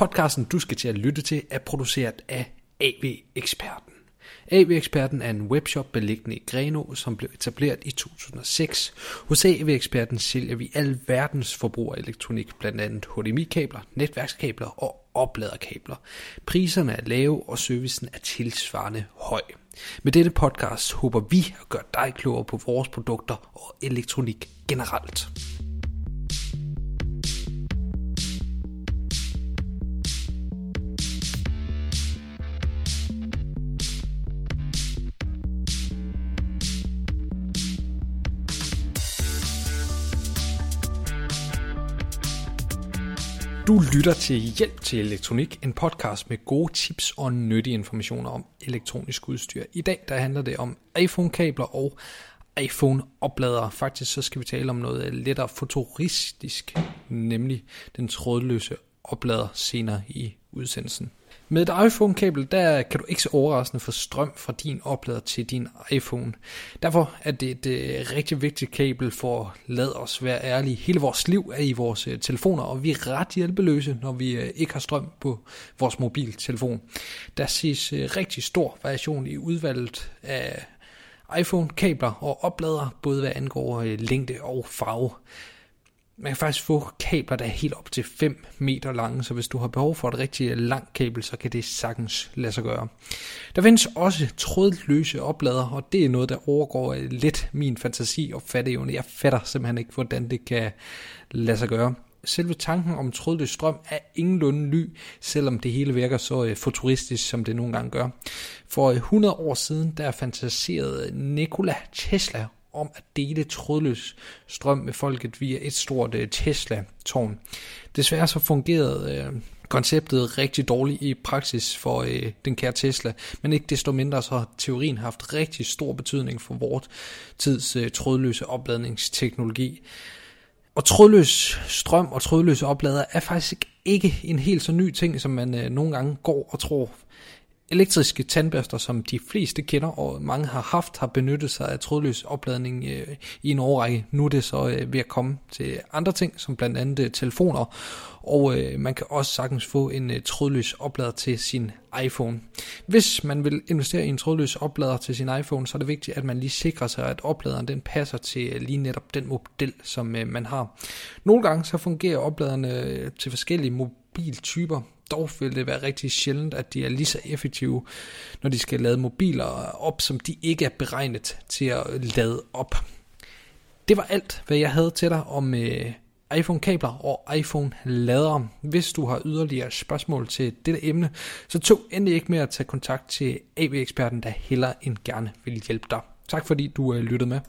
Podcasten, du skal til at lytte til, er produceret af AV-eksperten. AV-eksperten er en webshop beliggende i Greno, som blev etableret i 2006. Hos AV-eksperten sælger vi al verdens forbrugerelektronik, blandt andet HDMI-kabler, netværkskabler og opladerkabler. Priserne er lave, og servicen er tilsvarende høj. Med dette podcast håber vi at gøre dig klogere på vores produkter og elektronik generelt. Du lytter til Hjælp til Elektronik, en podcast med gode tips og nyttige informationer om elektronisk udstyr. I dag der handler det om iPhone-kabler og iPhone-opladere. Faktisk så skal vi tale om noget lettere futuristisk, nemlig den trådløse oplader senere i udsendelsen. Med et iPhone-kabel, der kan du ikke så overraskende få strøm fra din oplader til din iPhone. Derfor er det et uh, rigtig vigtigt kabel for, lad os være ærlige, hele vores liv er i vores øh, telefoner, og vi er ret hjælpeløse, når vi øh, ikke har strøm på vores mobiltelefon. Der ses uh, rigtig stor variation i udvalget af iPhone-kabler og oplader, både hvad angår længde og farve man kan faktisk få kabler, der er helt op til 5 meter lange, så hvis du har behov for et rigtig langt kabel, så kan det sagtens lade sig gøre. Der findes også trådløse oplader, og det er noget, der overgår lidt min fantasi og fatteevne. Jeg fatter simpelthen ikke, hvordan det kan lade sig gøre. Selve tanken om trådløs strøm er ingenlunde ny, selvom det hele virker så øh, futuristisk, som det nogle gange gør. For 100 år siden, der fantaserede Nikola Tesla om at dele trådløs strøm med folket via et stort øh, Tesla-tårn. Desværre så fungerede øh, konceptet rigtig dårligt i praksis for øh, den kære Tesla, men ikke desto mindre så har teorien haft rigtig stor betydning for vores tids øh, trådløse opladningsteknologi. Og trådløs strøm og trådløse oplader er faktisk ikke en helt så ny ting, som man øh, nogle gange går og tror elektriske tandbørster, som de fleste kender, og mange har haft, har benyttet sig af trådløs opladning øh, i en årrække. Nu er det så øh, ved at komme til andre ting, som blandt andet øh, telefoner, og øh, man kan også sagtens få en øh, trådløs oplader til sin iPhone. Hvis man vil investere i en trådløs oplader til sin iPhone, så er det vigtigt, at man lige sikrer sig, at opladeren den passer til øh, lige netop den model, som øh, man har. Nogle gange så fungerer opladerne øh, til forskellige mobiltyper. Dog vil det være rigtig sjældent, at de er lige så effektive, når de skal lade mobiler op, som de ikke er beregnet til at lade op. Det var alt, hvad jeg havde til dig om øh, iPhone-kabler og iPhone-ladere. Hvis du har yderligere spørgsmål til dette emne, så tog endelig ikke med at tage kontakt til AV-eksperten, der heller end gerne vil hjælpe dig. Tak fordi du øh, lyttede med.